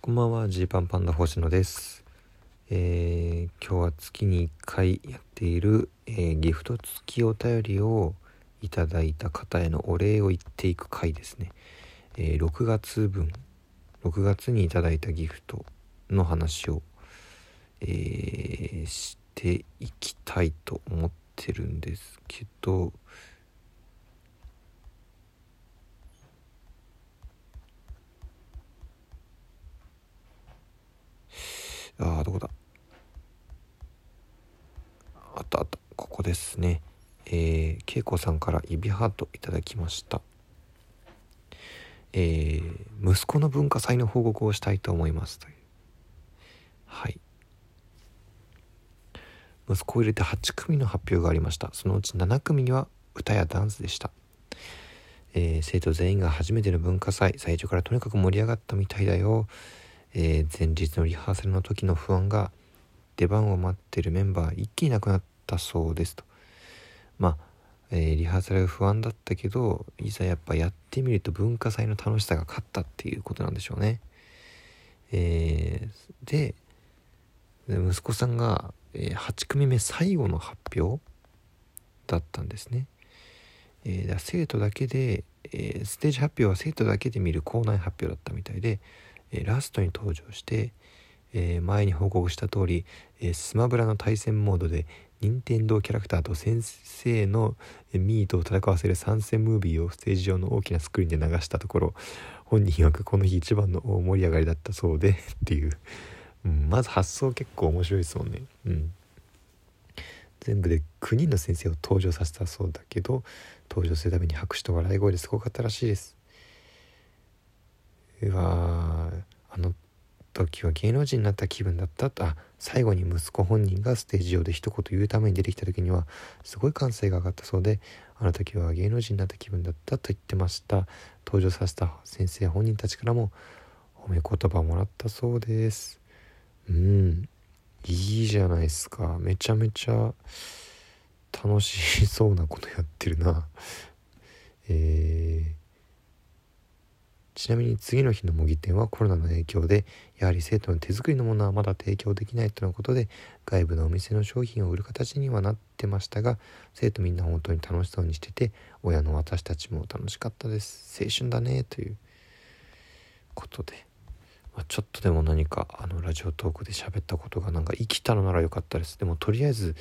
こんばんはジーパンパンダ星野です、えー今日は月に1回やっている、えーギフト付きお便りをいただいた方へのお礼を言っていく回ですね、えー6月分6月にいただいたギフトの話を、えしていきたいと思ってるんですけどああどこだ？あったあった。ここですね。えー、恵子さんから指ハートいただきました。えー、息子の文化祭の報告をしたいと思いますという。はい。息子を入れて8組の発表がありました。そのうち7組には歌やダンスでした。えー生徒全員が初めての文化祭最初からとにかく盛り上がったみたいだよ、えー前日のリハーサルの時の不安が出番を待ってるメンバー一気になくなったそうですと。まあ、えーリハーサル不安だったけどいざやっぱやってみると文化祭の楽しさが勝ったっていうことなんでしょうね。えーで息子さんが、え8組目最後の発表だったんですね。えー生徒だけで、えーステージ発表は生徒だけで見る校内発表だったみたいで、えラストに登場して、え前に報告した通り、えスマブラの対戦モードで任天堂キャラクターと先生のミートを戦わせる参戦ムービーをステージ上の大きなスクリーンで流したところ本人曰くこの日一番の大盛り上がりだったそうでっていう、うん、まず発想結構面白いですもんね。うん。全部で9人の先生を登場させたそうだけど登場するために拍手と笑い声ですごかったらしいです。うわあの時は芸能人になった気分だった。と最後に息子本人がステージ上で一言言うために出てきた時にはすごい歓声が上がったそうであの時は芸能人になった気分だったと言ってました。登場させた先生本人たちからも褒め言葉をもらったそうです。うん。いいじゃないですか。めちゃめちゃ楽しそうなことやってるな。えー。ちなみに次の日の模擬店はコロナの影響でやはり生徒の手作りのものはまだ提供できないとのことで外部のお店の商品を売る形にはなってましたが生徒みんな本当に楽しそうにしてて親の私たちも楽しかったです。青春だねということで、まあ、ちょっとでも何かあのラジオトークで喋ったことがなんか生きたのならよかったです。でもとりあえず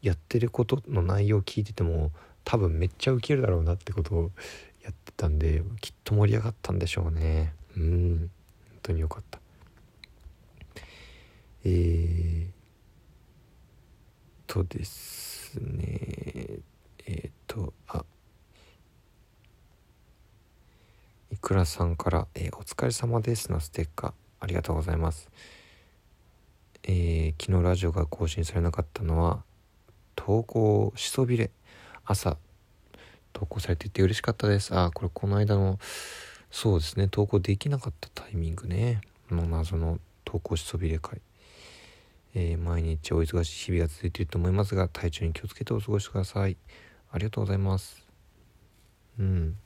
やってることの内容を聞いてても多分めっちゃウケるだろうなってことをやってたんできっと盛り上がったんでしょうね。うん。本当によかった。えー、とですね。えっ、とあ。いくらさんから、えーお疲れ様です」のステッカーありがとうございます。えー昨日ラジオが更新されなかったのは投稿しそびれ朝投稿されてて嬉しかったです。あこれこの間のそうですね投稿できなかったタイミングね。の謎の投稿しそびれ会。えー毎日お忙しい日々が続いていると思いますが体調に気をつけてお過ごしください。ありがとうございます。うん。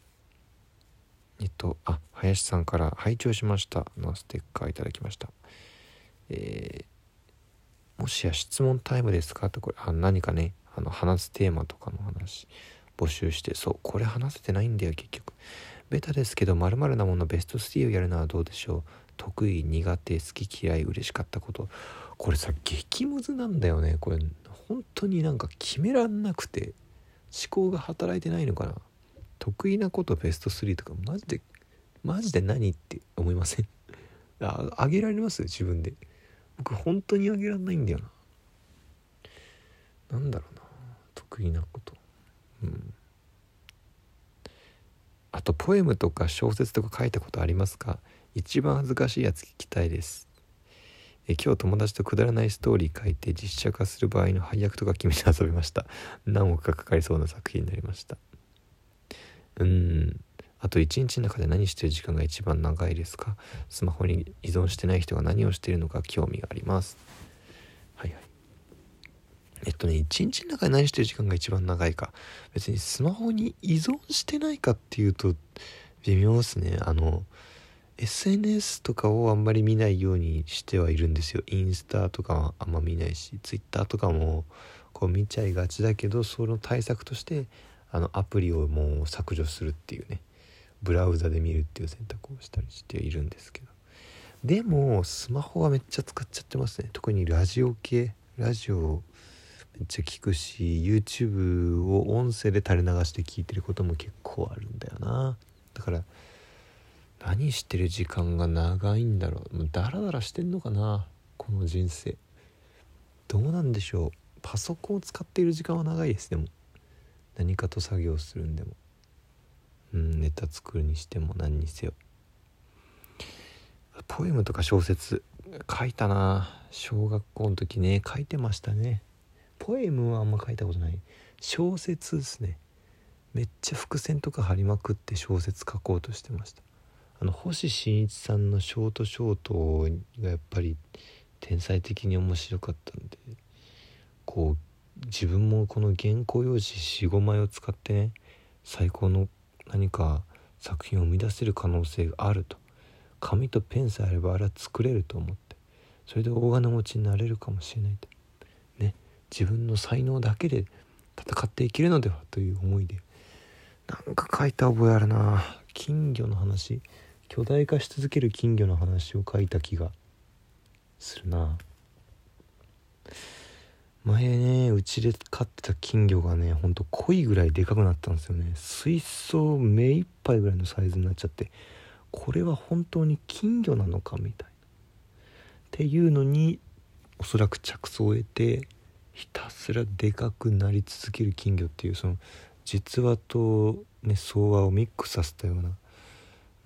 えっとあ林さんから「拝聴しました」のステッカーいただきました。えーもしや質問タイムですか？とこれあ何かねあの話すテーマとかの話。募集してそうこれ話せてないんだよ結局。ベタですけど〇〇なものベスト3をやるのはどうでしょう？得意苦手好き嫌い嬉しかったこと。これさ激ムズなんだよね。これ本当になんか決めらんなくて。思考が働いてないのかな。得意なことベスト3とかマジでマジで何って思いません？ああげられます？自分で。僕本当にあげらんないんだよな。なんだろうな。得意なこと。うん。あとポエムとか小説とか書いたことありますか？一番恥ずかしいやつ聞きたいです。え今日友達とくだらないストーリー書いて実写化する場合の配役とか決めて遊びました。何億かかかりそうな作品になりました。うん。あと一日の中で何してる時間が一番長いですか？スマホに依存してない人が何をしているのか興味があります。はいはい。えっとね一日の中で何してる時間が一番長いか。別にスマホに依存してないかっていうと微妙ですね。あの SNS とかをあんまり見ないようにしてはいるんですよ。インスタとかはあんま見ないし Twitter とかもこう見ちゃいがちだけどその対策としてあのアプリをもう削除するっていうね。ブラウザで見るっていう選択をしたりしているんですけど。でもスマホはめっちゃ使っちゃってますね。特にラジオ系ラジオめっちゃ聞くし YouTube を音声で垂れ流して聞いてることも結構あるんだよな。だから何してる時間が長いんだろう。もうダラダラしてんのかなこの人生。どうなんでしょう。パソコンを使っている時間は長いです。でも何かと作業するんでも。うんネタ作るにしても何にせよ。ポエムとか小説書いたな。小学校の時ね書いてましたね。ポエムはあんま書いたことない。小説ですね。めっちゃ伏線とか貼りまくって小説書こうとしてました。あの星新一さんのショートショートがやっぱり天才的に面白かったんでこう自分もこの原稿用紙45枚を使ってね最高の何か作品を生み出せる可能性があると。紙とペンさえあればあれは作れると思ってそれで大金持ちになれるかもしれないと。自分の才能だけで戦っていけるのではという思いで。なんか書いた覚えあるな。金魚の話。巨大化し続ける金魚の話を書いた気がするな。前ねうちで飼ってた金魚がねほんと濃いぐらいでかくなったんですよね。水槽目いっぱいぐらいのサイズになっちゃって。これは本当に金魚なのかみたいな。っていうのにおそらく着想を得てひたすらでかくなり続ける金魚っていうその実話と、ね、相話をミックスさせたような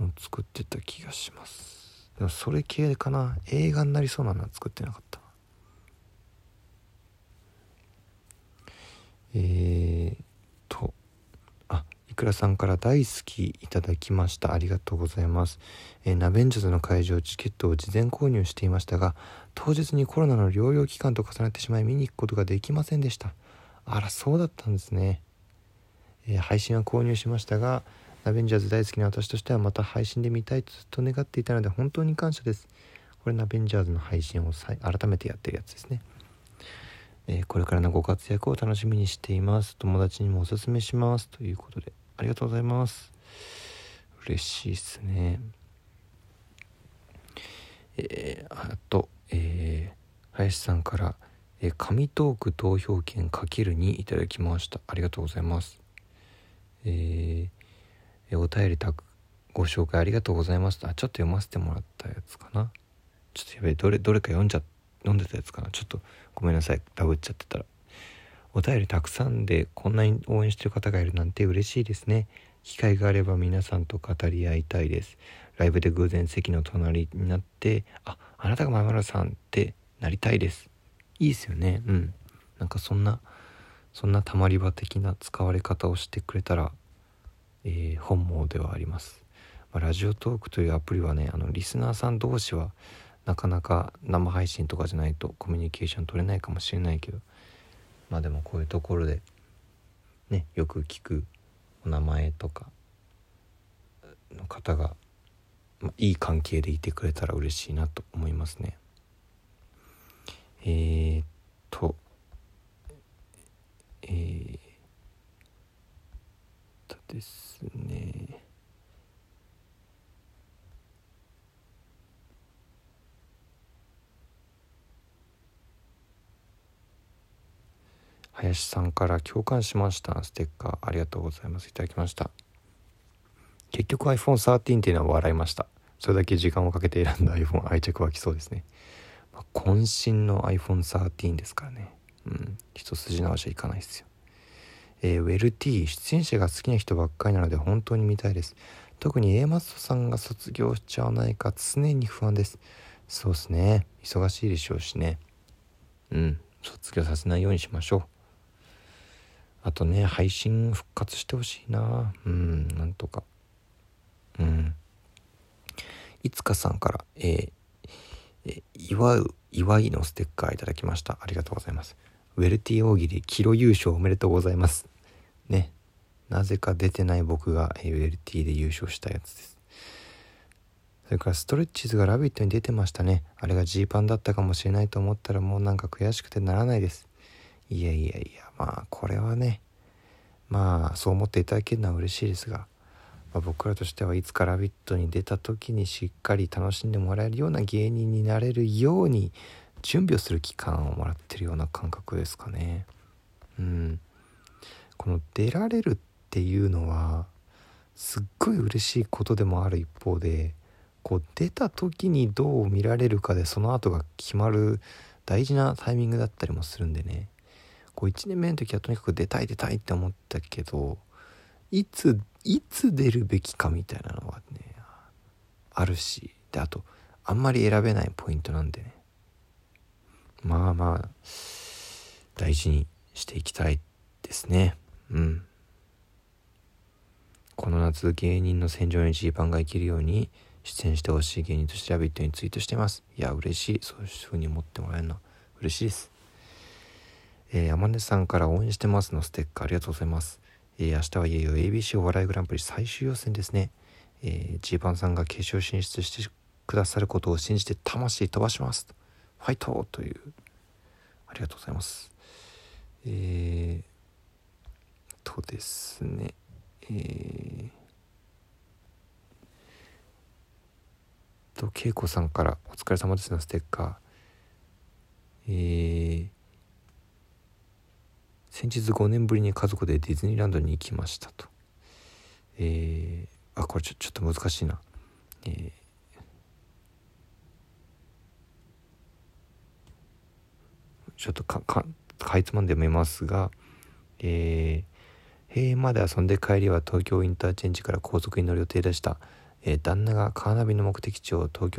のを作ってた気がします。でもそれ系かな。映画になりそうなのは作ってなかったえー、くらさんから大好きいただきました。ありがとうございます、えー、ナベンジャーズの会場チケットを事前購入していましたが当日にコロナの療養期間と重ねてしまい見に行くことができませんでした。あらそうだったんですね、えー、配信は購入しましたがナベンジャーズ大好きな私としてはまた配信で見たいとずっと願っていたので本当に感謝です。これナベンジャーズの配信を改めてやってるやつですね。え、これからのご活躍を楽しみにしています。友達にもおすすめします。ということで。ありがとうございます。嬉しいっすね。えー、あと、えー、林さんから「えー、紙トーク投票権かける2いただきました。ありがとうございます。えー、お便りたくご紹介ありがとうございましたちょっと読ませてもらったやつかな。ちょっとやべえどれどれか読んじゃ読んでたやつかな。ちょっとごめんなさい。ダブっちゃってたら。お便りたくさんでこんなに応援してる方がいるなんて嬉しいですね。機会があれば皆さんと語り合いたいです。ライブで偶然席の隣になってああなたが前村さんってなりたいです。いいですよね。うん。なんかそんなそんなたまり場的な使われ方をしてくれたら、えー、本望ではあります、まあ、ラジオトークというアプリはねあのリスナーさん同士はなかなか生配信とかじゃないとコミュニケーション取れないかもしれないけどまあでもこういうところでねよく聞くお名前とかの方が、まあ、いい関係でいてくれたら嬉しいなと思いますね。えー、っとえー、とですね林さんから共感しました。ステッカーありがとうございます。いただきました。結局 iPhone13 っていうのは笑いました。それだけ時間をかけて選んだ iPhone 愛着湧きそうですね、まあ、渾身の iPhone13 ですからね。うん。一筋縄じゃいかないですよ。えー、ウェル T 出演者が好きな人ばっかりなので本当に見たいです。特に A マストさんが卒業しちゃわないか常に不安です。そうですね。忙しいでしょうしね。うん。卒業させないようにしましょう。あとね配信復活してほしいな。うんなんとか。うん。いつかさんからえー、祝う祝いのステッカーいただきました。ありがとうございます。ウェルティ大喜利キロ優勝おめでとうございます。ね。なぜか出てない僕が、えー、ウェルティで優勝したやつです。それからストレッチーズが「ラビット!」に出てましたね。あれがジーパンだったかもしれないと思ったらもうなんか悔しくてならないです。いやいやいやまあこれはねまあそう思っていただけるのは嬉しいですが、まあ、僕らとしてはいつか「ラビット!」に出た時にしっかり楽しんでもらえるような芸人になれるように準備をする期間をもらってるような感覚ですかねうんこの出られるっていうのはすっごい嬉しいことでもある一方でこう出た時にどう見られるかでその後が決まる大事なタイミングだったりもするんでねこう1年目の時はとにかく出たい出たいって思ったけどいついつ出るべきかみたいなのがねあるし。であとあんまり選べないポイントなんでね。まあまあ大事にしていきたいですね。うん。この夏芸人の戦場にジーパンが生きるように出演してほしい芸人として「ラビット!」にツイートしてます。いや嬉しい。そういうふうに思ってもらえるの嬉しいです。えー、山根さんから応援してますのステッカーありがとうございます。えー、明日はいよいよ ABC お笑いグランプリ最終予選ですね。えー、ジーパンさんが決勝進出してくださることを信じて魂飛ばします。ファイトという。ありがとうございます。えー、とですね。えー、と恵子さんから「お疲れ様です」のステッカー。えー、先日5年ぶりに家族でディズニーランドに行きましたと。えー、あこれちょちょっと難しいな。えーちょっとかかかいつまんで読めますが、えー、閉園まで遊んで帰りは東京インターチェンジから高速に乗る予定でした、えー、旦那がカーナビの目的地を東京